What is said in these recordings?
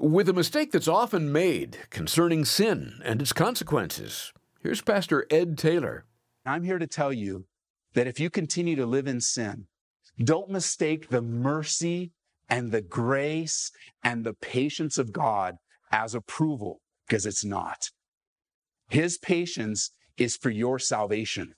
With a mistake that's often made concerning sin and its consequences, here's Pastor Ed Taylor. I'm here to tell you that if you continue to live in sin, don't mistake the mercy and the grace and the patience of God as approval, because it's not. His patience is for your salvation,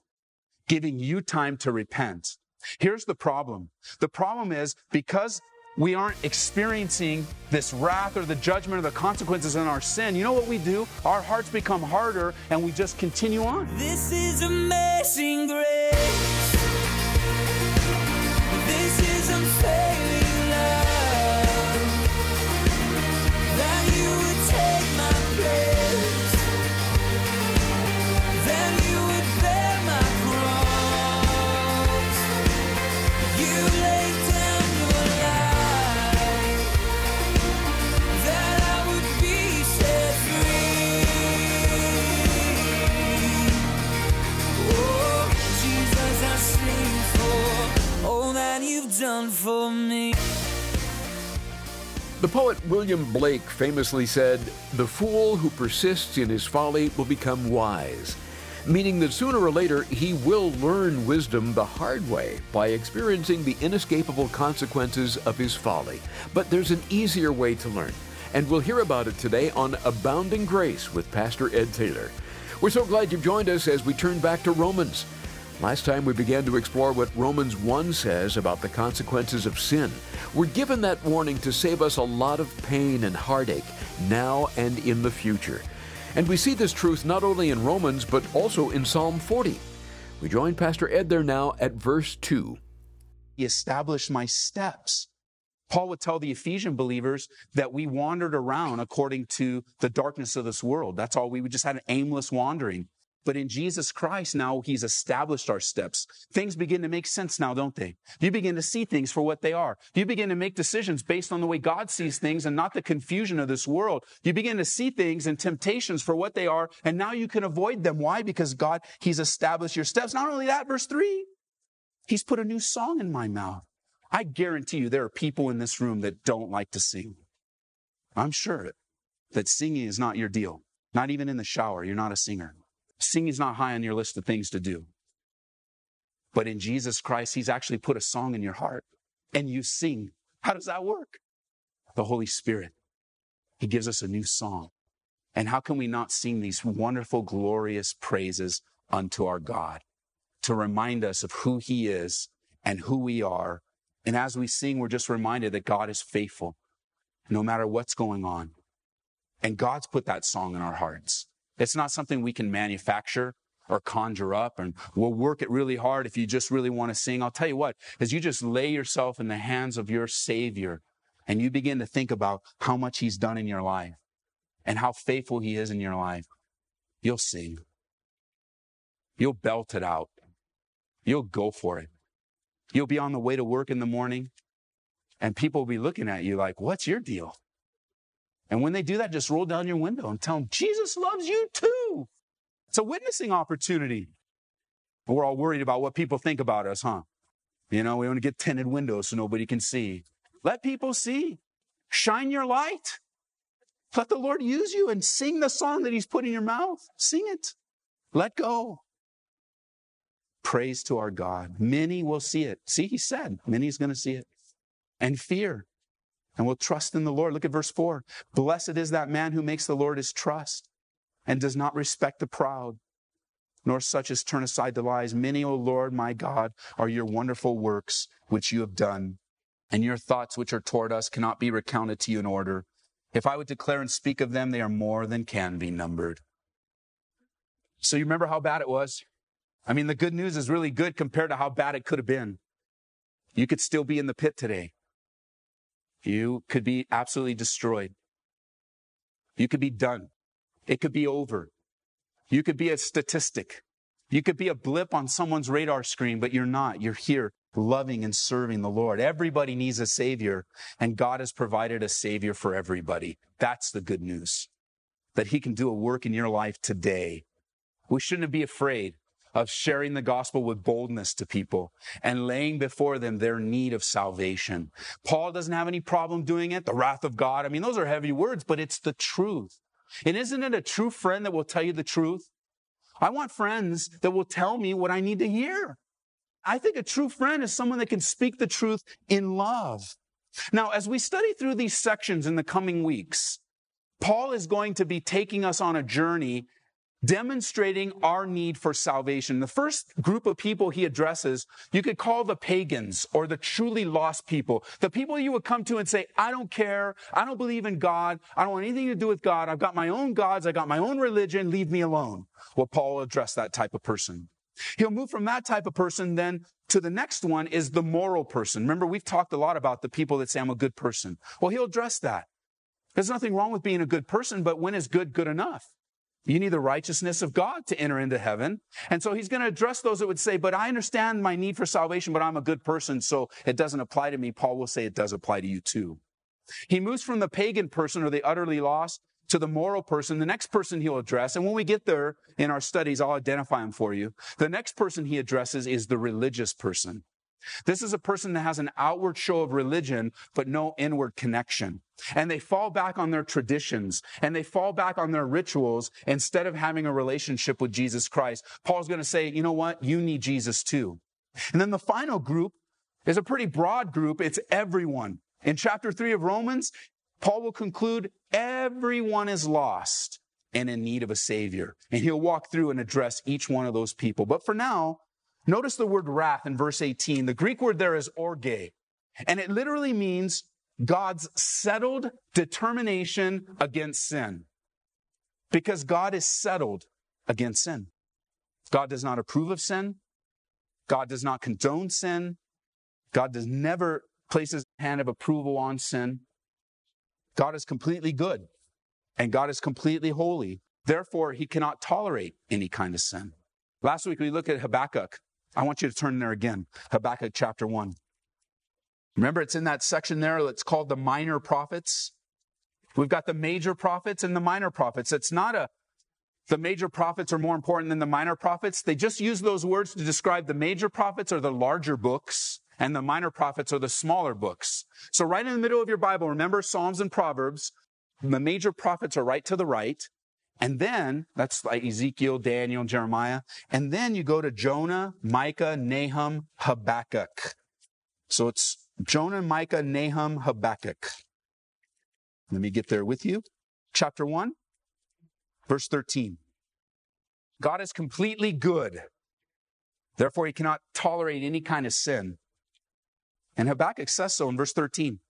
giving you time to repent. Here's the problem. The problem is because we aren't experiencing this wrath or the judgment or the consequences in our sin, you know what we do? Our hearts become harder and we just continue on. This is amazing grace. Poet William Blake famously said, The fool who persists in his folly will become wise, meaning that sooner or later he will learn wisdom the hard way by experiencing the inescapable consequences of his folly. But there's an easier way to learn, and we'll hear about it today on Abounding Grace with Pastor Ed Taylor. We're so glad you've joined us as we turn back to Romans. Last time we began to explore what Romans 1 says about the consequences of sin. We're given that warning to save us a lot of pain and heartache now and in the future. And we see this truth not only in Romans, but also in Psalm 40. We join Pastor Ed there now at verse 2. He established my steps. Paul would tell the Ephesian believers that we wandered around according to the darkness of this world. That's all. We just had an aimless wandering. But in Jesus Christ, now He's established our steps. Things begin to make sense now, don't they? You begin to see things for what they are. You begin to make decisions based on the way God sees things and not the confusion of this world. You begin to see things and temptations for what they are, and now you can avoid them. Why? Because God, He's established your steps. Not only that, verse 3, He's put a new song in my mouth. I guarantee you there are people in this room that don't like to sing. I'm sure that singing is not your deal. Not even in the shower, you're not a singer. Singing is not high on your list of things to do. But in Jesus Christ, He's actually put a song in your heart and you sing. How does that work? The Holy Spirit. He gives us a new song. And how can we not sing these wonderful, glorious praises unto our God to remind us of who He is and who we are? And as we sing, we're just reminded that God is faithful no matter what's going on. And God's put that song in our hearts. It's not something we can manufacture or conjure up and we'll work it really hard if you just really want to sing. I'll tell you what, as you just lay yourself in the hands of your Savior and you begin to think about how much He's done in your life and how faithful He is in your life, you'll sing. You'll belt it out. You'll go for it. You'll be on the way to work in the morning and people will be looking at you like, what's your deal? And when they do that, just roll down your window and tell them, Jesus loves you too. It's a witnessing opportunity. But we're all worried about what people think about us, huh? You know, we want to get tinted windows so nobody can see. Let people see. Shine your light. Let the Lord use you and sing the song that He's put in your mouth. Sing it. Let go. Praise to our God. Many will see it. See, He said, many is going to see it. And fear and will trust in the Lord. Look at verse 4. Blessed is that man who makes the Lord his trust and does not respect the proud, nor such as turn aside to lies. Many, O Lord, my God, are your wonderful works which you have done, and your thoughts which are toward us cannot be recounted to you in order. If I would declare and speak of them, they are more than can be numbered. So you remember how bad it was? I mean, the good news is really good compared to how bad it could have been. You could still be in the pit today. You could be absolutely destroyed. You could be done. It could be over. You could be a statistic. You could be a blip on someone's radar screen, but you're not. You're here loving and serving the Lord. Everybody needs a savior, and God has provided a savior for everybody. That's the good news. That he can do a work in your life today. We shouldn't be afraid of sharing the gospel with boldness to people and laying before them their need of salvation. Paul doesn't have any problem doing it. The wrath of God. I mean, those are heavy words, but it's the truth. And isn't it a true friend that will tell you the truth? I want friends that will tell me what I need to hear. I think a true friend is someone that can speak the truth in love. Now, as we study through these sections in the coming weeks, Paul is going to be taking us on a journey demonstrating our need for salvation. The first group of people he addresses, you could call the pagans or the truly lost people. The people you would come to and say, I don't care. I don't believe in God. I don't want anything to do with God. I've got my own gods. I got my own religion. Leave me alone. Well, Paul will address that type of person. He'll move from that type of person then to the next one is the moral person. Remember, we've talked a lot about the people that say, I'm a good person. Well, he'll address that. There's nothing wrong with being a good person, but when is good good enough? You need the righteousness of God to enter into heaven. And so he's going to address those that would say, but I understand my need for salvation, but I'm a good person, so it doesn't apply to me. Paul will say it does apply to you too. He moves from the pagan person or the utterly lost to the moral person. The next person he'll address, and when we get there in our studies, I'll identify him for you. The next person he addresses is the religious person. This is a person that has an outward show of religion, but no inward connection. And they fall back on their traditions and they fall back on their rituals instead of having a relationship with Jesus Christ. Paul's going to say, you know what? You need Jesus too. And then the final group is a pretty broad group. It's everyone. In chapter three of Romans, Paul will conclude everyone is lost and in need of a savior. And he'll walk through and address each one of those people. But for now, Notice the word wrath in verse 18. The Greek word there is orge, and it literally means God's settled determination against sin. Because God is settled against sin. God does not approve of sin. God does not condone sin. God does never place his hand of approval on sin. God is completely good and God is completely holy. Therefore, he cannot tolerate any kind of sin. Last week we looked at Habakkuk I want you to turn there again. Habakkuk chapter 1. Remember, it's in that section there that's called the minor prophets. We've got the major prophets and the minor prophets. It's not a, the major prophets are more important than the minor prophets. They just use those words to describe the major prophets are the larger books and the minor prophets are the smaller books. So right in the middle of your Bible, remember Psalms and Proverbs. The major prophets are right to the right. And then, that's like Ezekiel, Daniel, Jeremiah. And then you go to Jonah, Micah, Nahum, Habakkuk. So it's Jonah, Micah, Nahum, Habakkuk. Let me get there with you. Chapter 1, verse 13. God is completely good. Therefore, he cannot tolerate any kind of sin. And Habakkuk says so in verse 13.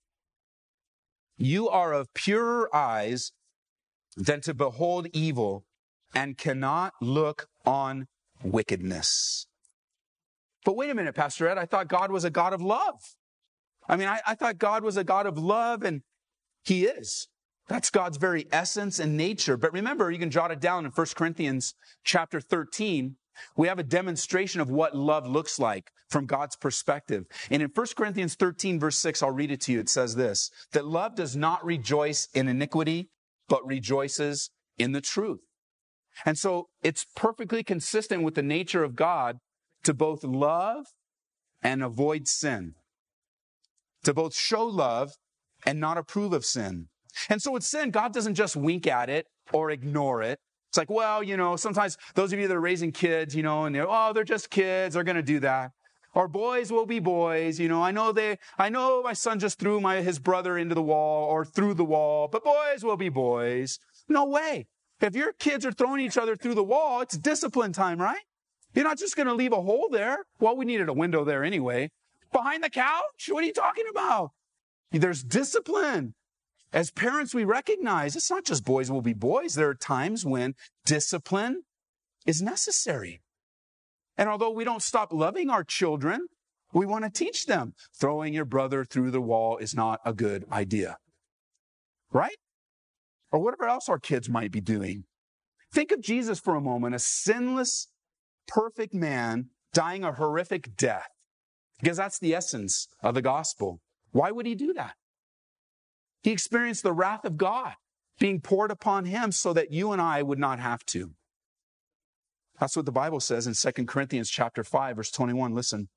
You are of purer eyes than to behold evil and cannot look on wickedness. But wait a minute, Pastor Ed, I thought God was a God of love. I mean, I, I, thought God was a God of love, and He is. That's God's very essence and nature. But remember, you can jot it down in 1 Corinthians chapter 13. We have a demonstration of what love looks like from God's perspective. And in 1 Corinthians 13, verse 6, I'll read it to you. It says this that love does not rejoice in iniquity, but rejoices in the truth. And so it's perfectly consistent with the nature of God to both love and avoid sin, to both show love and not approve of sin. And so with sin, God doesn't just wink at it or ignore it. It's like, well, you know, sometimes those of you that are raising kids, you know, and they're, oh, they're just kids, they're going to do that. Or boys will be boys. You know, I know they, I know my son just threw my, his brother into the wall or through the wall, but boys will be boys. No way. If your kids are throwing each other through the wall, it's discipline time, right? You're not just going to leave a hole there. Well, we needed a window there anyway. Behind the couch? What are you talking about? There's discipline. As parents, we recognize it's not just boys will be boys. There are times when discipline is necessary. And although we don't stop loving our children, we want to teach them throwing your brother through the wall is not a good idea. Right? Or whatever else our kids might be doing. Think of Jesus for a moment, a sinless, perfect man dying a horrific death. Because that's the essence of the gospel. Why would he do that? He experienced the wrath of God being poured upon him so that you and I would not have to. That's what the Bible says in 2 Corinthians chapter 5 verse 21. Listen.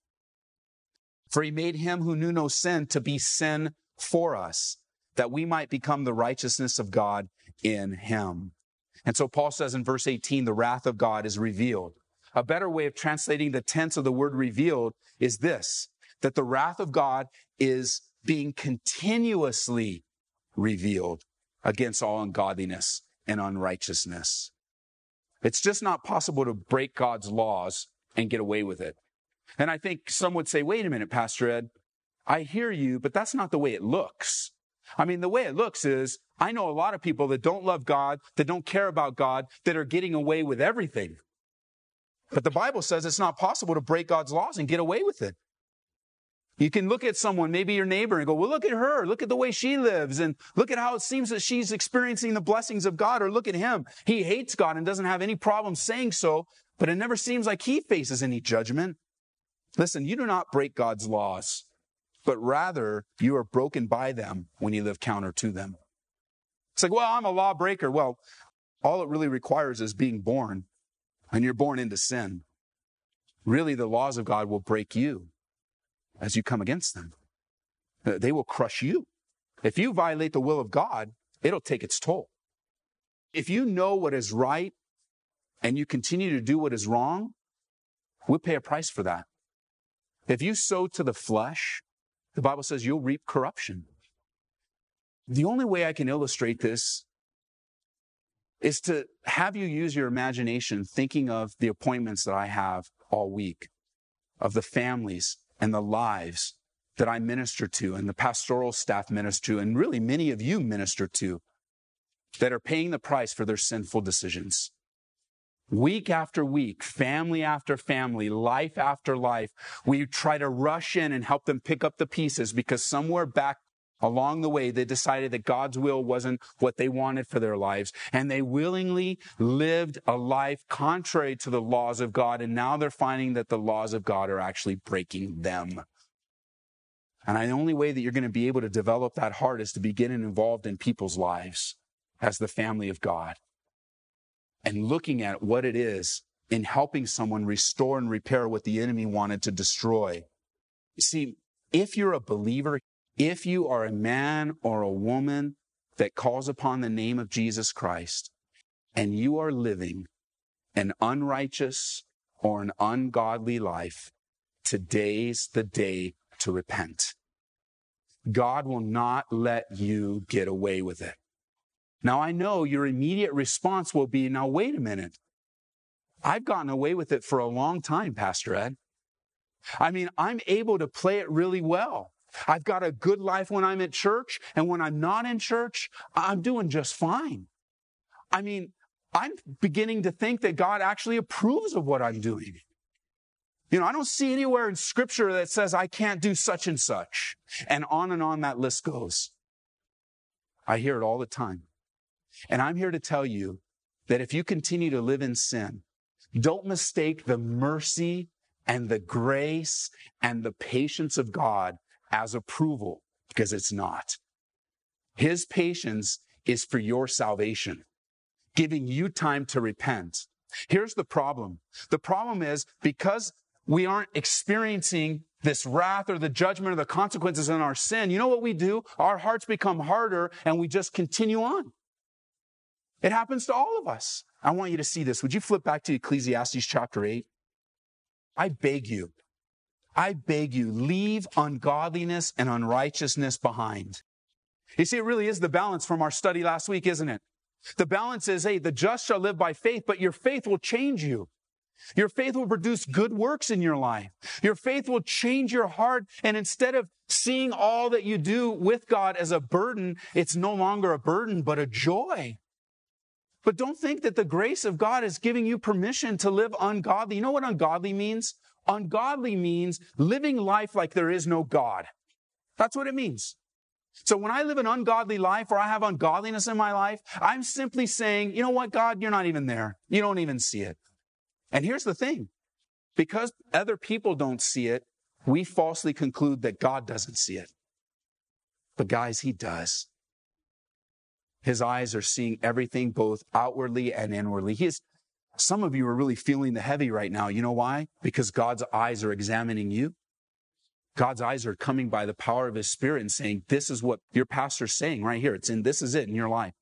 For he made him who knew no sin to be sin for us, that we might become the righteousness of God in him. And so Paul says in verse 18, the wrath of God is revealed. A better way of translating the tense of the word revealed is this, that the wrath of God is being continuously revealed against all ungodliness and unrighteousness. It's just not possible to break God's laws and get away with it. And I think some would say, wait a minute, Pastor Ed, I hear you, but that's not the way it looks. I mean, the way it looks is I know a lot of people that don't love God, that don't care about God, that are getting away with everything. But the Bible says it's not possible to break God's laws and get away with it. You can look at someone, maybe your neighbor, and go, well, look at her. Look at the way she lives. And look at how it seems that she's experiencing the blessings of God. Or look at him. He hates God and doesn't have any problem saying so, but it never seems like he faces any judgment. Listen, you do not break God's laws, but rather you are broken by them when you live counter to them. It's like, well, I'm a lawbreaker. Well, all it really requires is being born, and you're born into sin. Really, the laws of God will break you as you come against them. Uh, they will crush you. If you violate the will of God, it'll take its toll. If you know what is right and you continue to do what is wrong, we'll pay a price for that. If you sow to the flesh, the Bible says you'll reap corruption. The only way I can illustrate this is to have you use your imagination thinking of the appointments that I have all week, of the families and the lives that I minister to and the pastoral staff minister to, and really many of you minister to, that are paying the price for their sinful decisions. Week after week, family after family, life after life, we try to rush in and help them pick up the pieces because somewhere back along the way, they decided that God's will wasn't what they wanted for their lives. And they willingly lived a life contrary to the laws of God. And now they're finding that the laws of God are actually breaking them. And the only way that you're going to be able to develop that heart is to be getting involved in people's lives as the family of God and looking at what it is in helping someone restore and repair what the enemy wanted to destroy. You see, if you're a believer, if you are a man or a woman that calls upon the name of Jesus Christ and you are living an unrighteous or an ungodly life, today's the day to repent. God will not let you get away with it. Now I know your immediate response will be, now wait a minute. I've gotten away with it for a long time, Pastor Ed. I mean, I'm able to play it really well. I've got a good life when I'm at church, and when I'm not in church, I'm doing just fine. I mean, I'm beginning to think that God actually approves of what I'm doing. You know, I don't see anywhere in scripture that says I can't do such and such. And on and on that list goes. I hear it all the time. And I'm here to tell you that if you continue to live in sin, don't mistake the mercy and the grace and the patience of God as approval because it's not. His patience is for your salvation, giving you time to repent. Here's the problem. The problem is because we aren't experiencing this wrath or the judgment or the consequences in our sin, you know what we do? Our hearts become harder and we just continue on. It happens to all of us. I want you to see this. Would you flip back to Ecclesiastes chapter 8? I beg you, I beg you, leave ungodliness and unrighteousness behind. You see, it really is the balance from our study last week, isn't it? The balance is, hey, the just shall live by faith, but your faith will change you. Your faith will produce good works in your life. Your faith will change your heart. And instead of seeing all that you do with God as a burden, it's no longer a burden, but a joy. But don't think that the grace of God is giving you permission to live ungodly. You know what ungodly means? Ungodly means living life like there is no God. That's what it means. So when I live an ungodly life or I have ungodliness in my life, I'm simply saying, you know what, God, you're not even there. You don't even see it. And here's the thing. Because other people don't see it, we falsely conclude that God doesn't see it. But guys, He does. His eyes are seeing everything both outwardly and inwardly. He is, Some of you are really feeling the heavy right now. You know why? Because God's eyes are examining you. God's eyes are coming by the power of his spirit and saying, this is what your pastor's saying right here. It's in, this is it in your life.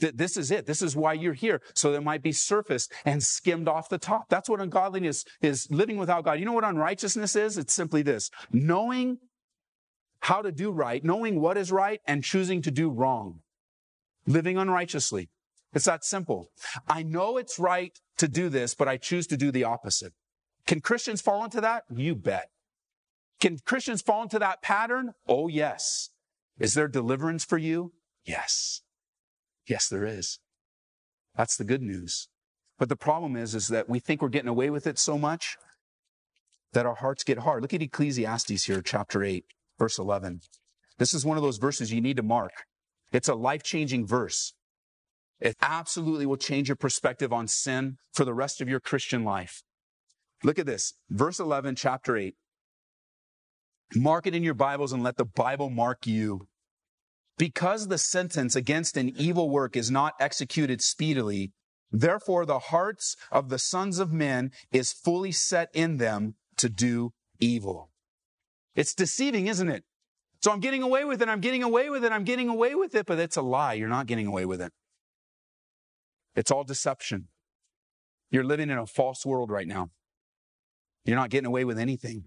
This is it. This is why you're here. So there might be surfaced and skimmed off the top. That's what ungodliness is living without God. You know what unrighteousness is? It's simply this knowing how to do right, knowing what is right, and choosing to do wrong. Living unrighteously. It's that simple. I know it's right to do this, but I choose to do the opposite. Can Christians fall into that? You bet. Can Christians fall into that pattern? Oh, yes. Is there deliverance for you? Yes. Yes, there is. That's the good news. But the problem is, is that we think we're getting away with it so much that our hearts get hard. Look at Ecclesiastes here, chapter 8, verse 11. This is one of those verses you need to mark. It's a life changing verse. It absolutely will change your perspective on sin for the rest of your Christian life. Look at this. Verse 11, chapter 8. Mark it in your Bibles and let the Bible mark you. Because the sentence against an evil work is not executed speedily, therefore the hearts of the sons of men is fully set in them to do evil. It's deceiving, isn't it? So I'm getting away with it, I'm getting away with it, I'm getting away with it, but it's a lie. You're not getting away with it. It's all deception. You're living in a false world right now. You're not getting away with anything.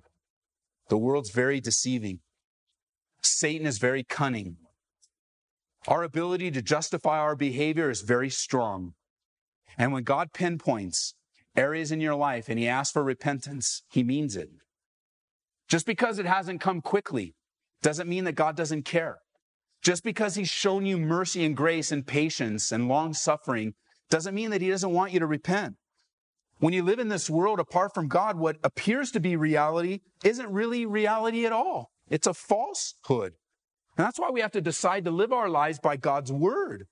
The world's very deceiving. Satan is very cunning. Our ability to justify our behavior is very strong. And when God pinpoints areas in your life and He asks for repentance, He means it. Just because it hasn't come quickly doesn't mean that God doesn't care. Just because He's shown you mercy and grace and patience and long suffering doesn't mean that He doesn't want you to repent. When you live in this world apart from God, what appears to be reality isn't really reality at all. It's a falsehood. And that's why we have to decide to live our lives by God's word,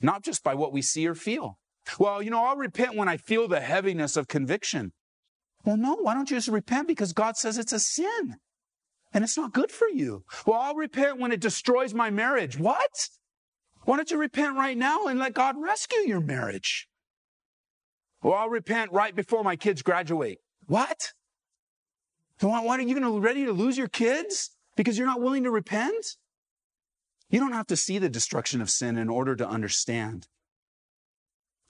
not just by what we see or feel. Well, you know, I'll repent when I feel the heaviness of conviction. Well, no, why don't you just repent? Because God says it's a sin and it's not good for you. Well, I'll repent when it destroys my marriage. What? Why don't you repent right now and let God rescue your marriage? Well, I'll repent right before my kids graduate. What? so Why, are you going to ready to lose your kids because you're not willing to repent? You don't have to see the destruction of sin in order to understand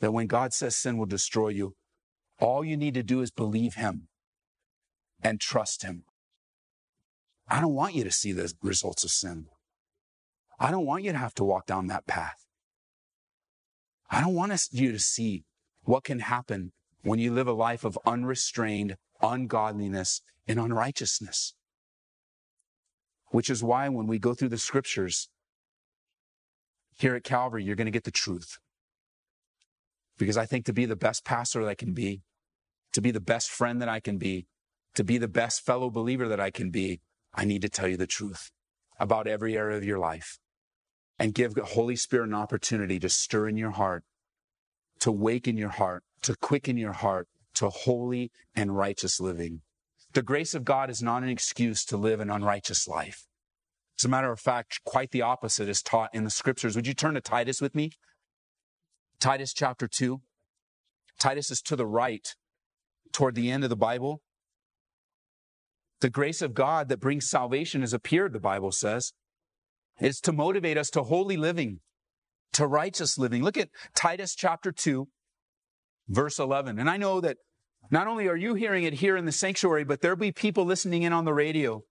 that when God says sin will destroy you, all you need to do is believe Him and trust Him. I don't want you to see the results of sin. I don't want you to have to walk down that path. I don't want you to see what can happen when you live a life of unrestrained ungodliness and unrighteousness. Which is why when we go through the scriptures, here at Calvary, you're going to get the truth. Because I think to be the best pastor that I can be, to be the best friend that I can be, to be the best fellow believer that I can be, I need to tell you the truth about every area of your life and give the Holy Spirit an opportunity to stir in your heart, to waken your heart, to quicken your heart to holy and righteous living. The grace of God is not an excuse to live an unrighteous life. As a matter of fact, quite the opposite is taught in the scriptures. Would you turn to Titus with me? Titus chapter 2. Titus is to the right, toward the end of the Bible. The grace of God that brings salvation has appeared, the Bible says. It's to motivate us to holy living, to righteous living. Look at Titus chapter 2, verse 11. And I know that not only are you hearing it here in the sanctuary, but there'll be people listening in on the radio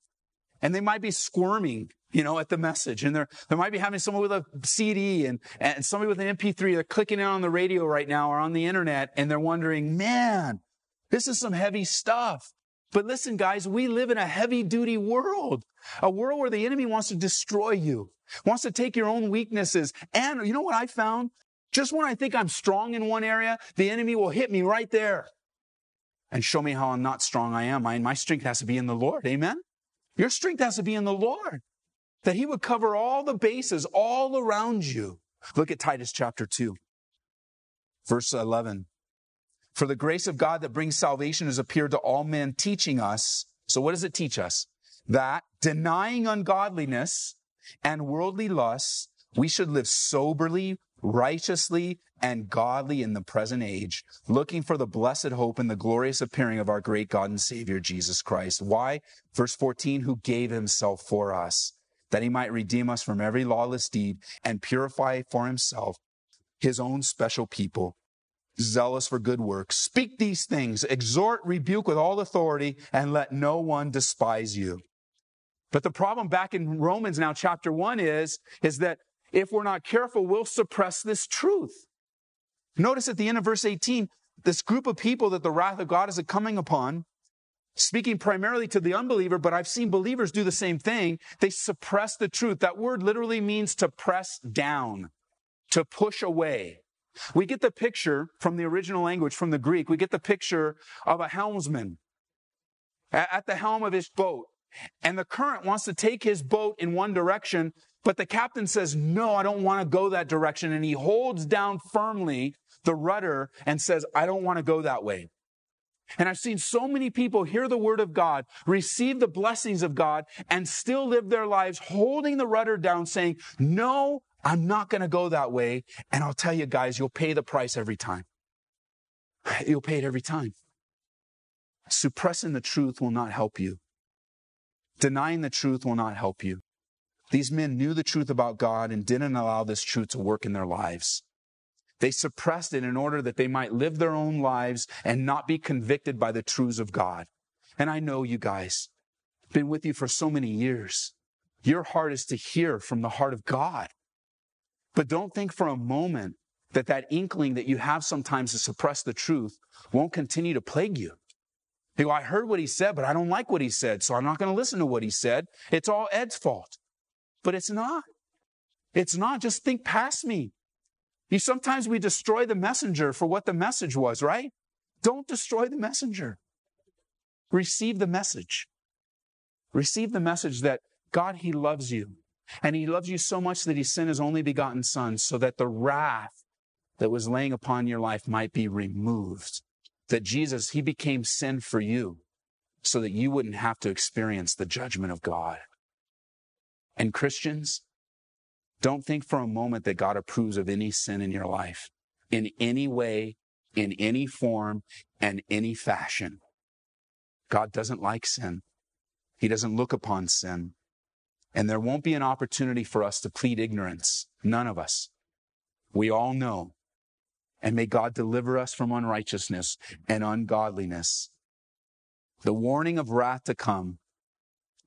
and they might be squirming you know, at the message. And there, there might be having someone with a CD and, and somebody with an MP3. They're clicking it on the radio right now or on the internet and they're wondering, man, this is some heavy stuff. But listen, guys, we live in a heavy duty world, a world where the enemy wants to destroy you, wants to take your own weaknesses. And you know what I found? Just when I think I'm strong in one area, the enemy will hit me right there and show me how I'm not strong I am. My, my strength has to be in the Lord. Amen. Your strength has to be in the Lord that he would cover all the bases all around you. Look at Titus chapter 2, verse 11. For the grace of God that brings salvation has appeared to all men, teaching us. So, what does it teach us? That denying ungodliness and worldly lusts, we should live soberly, righteously and godly in the present age, looking for the blessed hope and the glorious appearing of our great God and Savior Jesus Christ. Why? Verse 14, who gave himself for us, that he might redeem us from every lawless deed and purify for himself his own special people, zealous for good works. Speak these things, exhort, rebuke with all authority, and let no one despise you. But the problem back in Romans now, chapter 1 is, is that if we're not careful, we'll suppress this truth. Notice at the end of verse 18, this group of people that the wrath of God is coming upon, speaking primarily to the unbeliever, but I've seen believers do the same thing. They suppress the truth. That word literally means to press down, to push away. We get the picture from the original language, from the Greek, we get the picture of a helmsman at the helm of his boat. And the current wants to take his boat in one direction, but the captain says, No, I don't want to go that direction. And he holds down firmly the rudder and says, I don't want to go that way. And I've seen so many people hear the word of God, receive the blessings of God, and still live their lives holding the rudder down, saying, No, I'm not going to go that way. And I'll tell you guys, you'll pay the price every time. You'll pay it every time. Suppressing the truth will not help you. Denying the truth will not help you. These men knew the truth about God and didn't allow this truth to work in their lives. They suppressed it in order that they might live their own lives and not be convicted by the truths of God. And I know you guys, been with you for so many years. Your heart is to hear from the heart of God. But don't think for a moment that that inkling that you have sometimes to suppress the truth won't continue to plague you. You go, I heard what he said, but I don't like what he said, so I'm not going to listen to what he said. It's all Ed's fault. But it's not. It's not. Just think past me. You sometimes we destroy the messenger for what the message was, right? Don't destroy the messenger. Receive the message. Receive the message that God, He loves you. And He loves you so much that He sent His only begotten Son so that the wrath that was laying upon your life might be removed. That Jesus, He became sin for you so that you wouldn't have to experience the judgment of God. And Christians, don't think for a moment that God approves of any sin in your life, in any way, in any form, and any fashion. God doesn't like sin. He doesn't look upon sin. And there won't be an opportunity for us to plead ignorance. None of us. We all know. And may God deliver us from unrighteousness and ungodliness. The warning of wrath to come,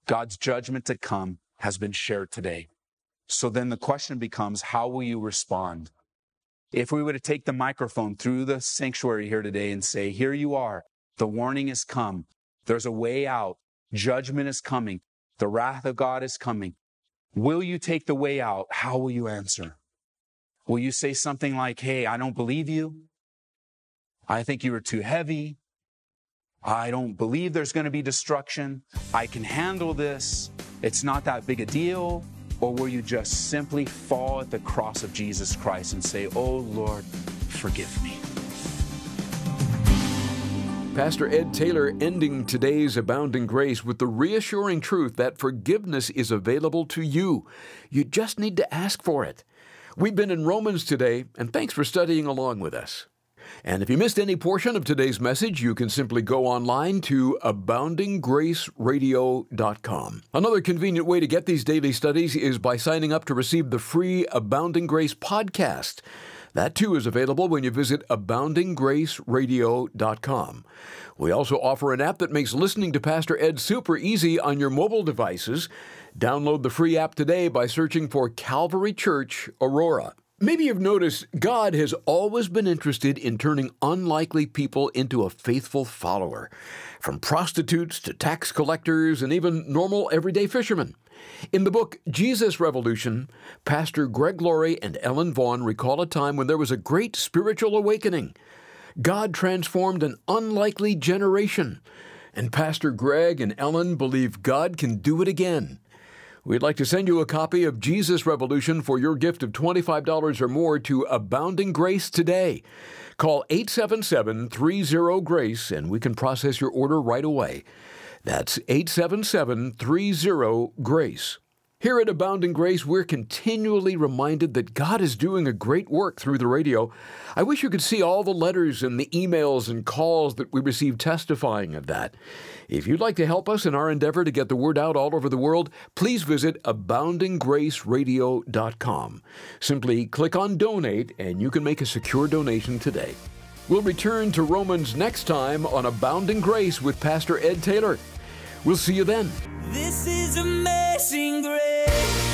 God's judgment to come, has been shared today. So then the question becomes, how will you respond? If we were to take the microphone through the sanctuary here today and say, here you are, the warning has come. There's a way out. Judgment is coming. The wrath of God is coming. Will you take the way out? How will you answer? Will you say something like, Hey, I don't believe you. I think you are too heavy. I don't believe there's going to be destruction. I can handle this. It's not that big a deal. Or will you just simply fall at the cross of Jesus Christ and say, Oh Lord, forgive me? Pastor Ed Taylor ending today's Abounding Grace with the reassuring truth that forgiveness is available to you. You just need to ask for it. We've been in Romans today, and thanks for studying along with us. And if you missed any portion of today's message, you can simply go online to aboundinggraceradio.com. Another convenient way to get these daily studies is by signing up to receive the free Abounding Grace podcast. That too is available when you visit aboundinggraceradio.com. We also offer an app that makes listening to Pastor Ed super easy on your mobile devices. Download the free app today by searching for Calvary Church Aurora. Maybe you've noticed God has always been interested in turning unlikely people into a faithful follower, from prostitutes to tax collectors and even normal everyday fishermen. In the book Jesus Revolution, Pastor Greg Laurie and Ellen Vaughn recall a time when there was a great spiritual awakening. God transformed an unlikely generation, and Pastor Greg and Ellen believe God can do it again. We'd like to send you a copy of Jesus Revolution for your gift of $25 or more to Abounding Grace today. Call 877 30 GRACE and we can process your order right away. That's 877 30 GRACE. Here at Abounding Grace, we're continually reminded that God is doing a great work through the radio. I wish you could see all the letters and the emails and calls that we receive testifying of that. If you'd like to help us in our endeavor to get the word out all over the world, please visit aboundinggraceradio.com. Simply click on Donate and you can make a secure donation today. We'll return to Romans next time on Abounding Grace with Pastor Ed Taylor. We'll see you then. This is amazing grace.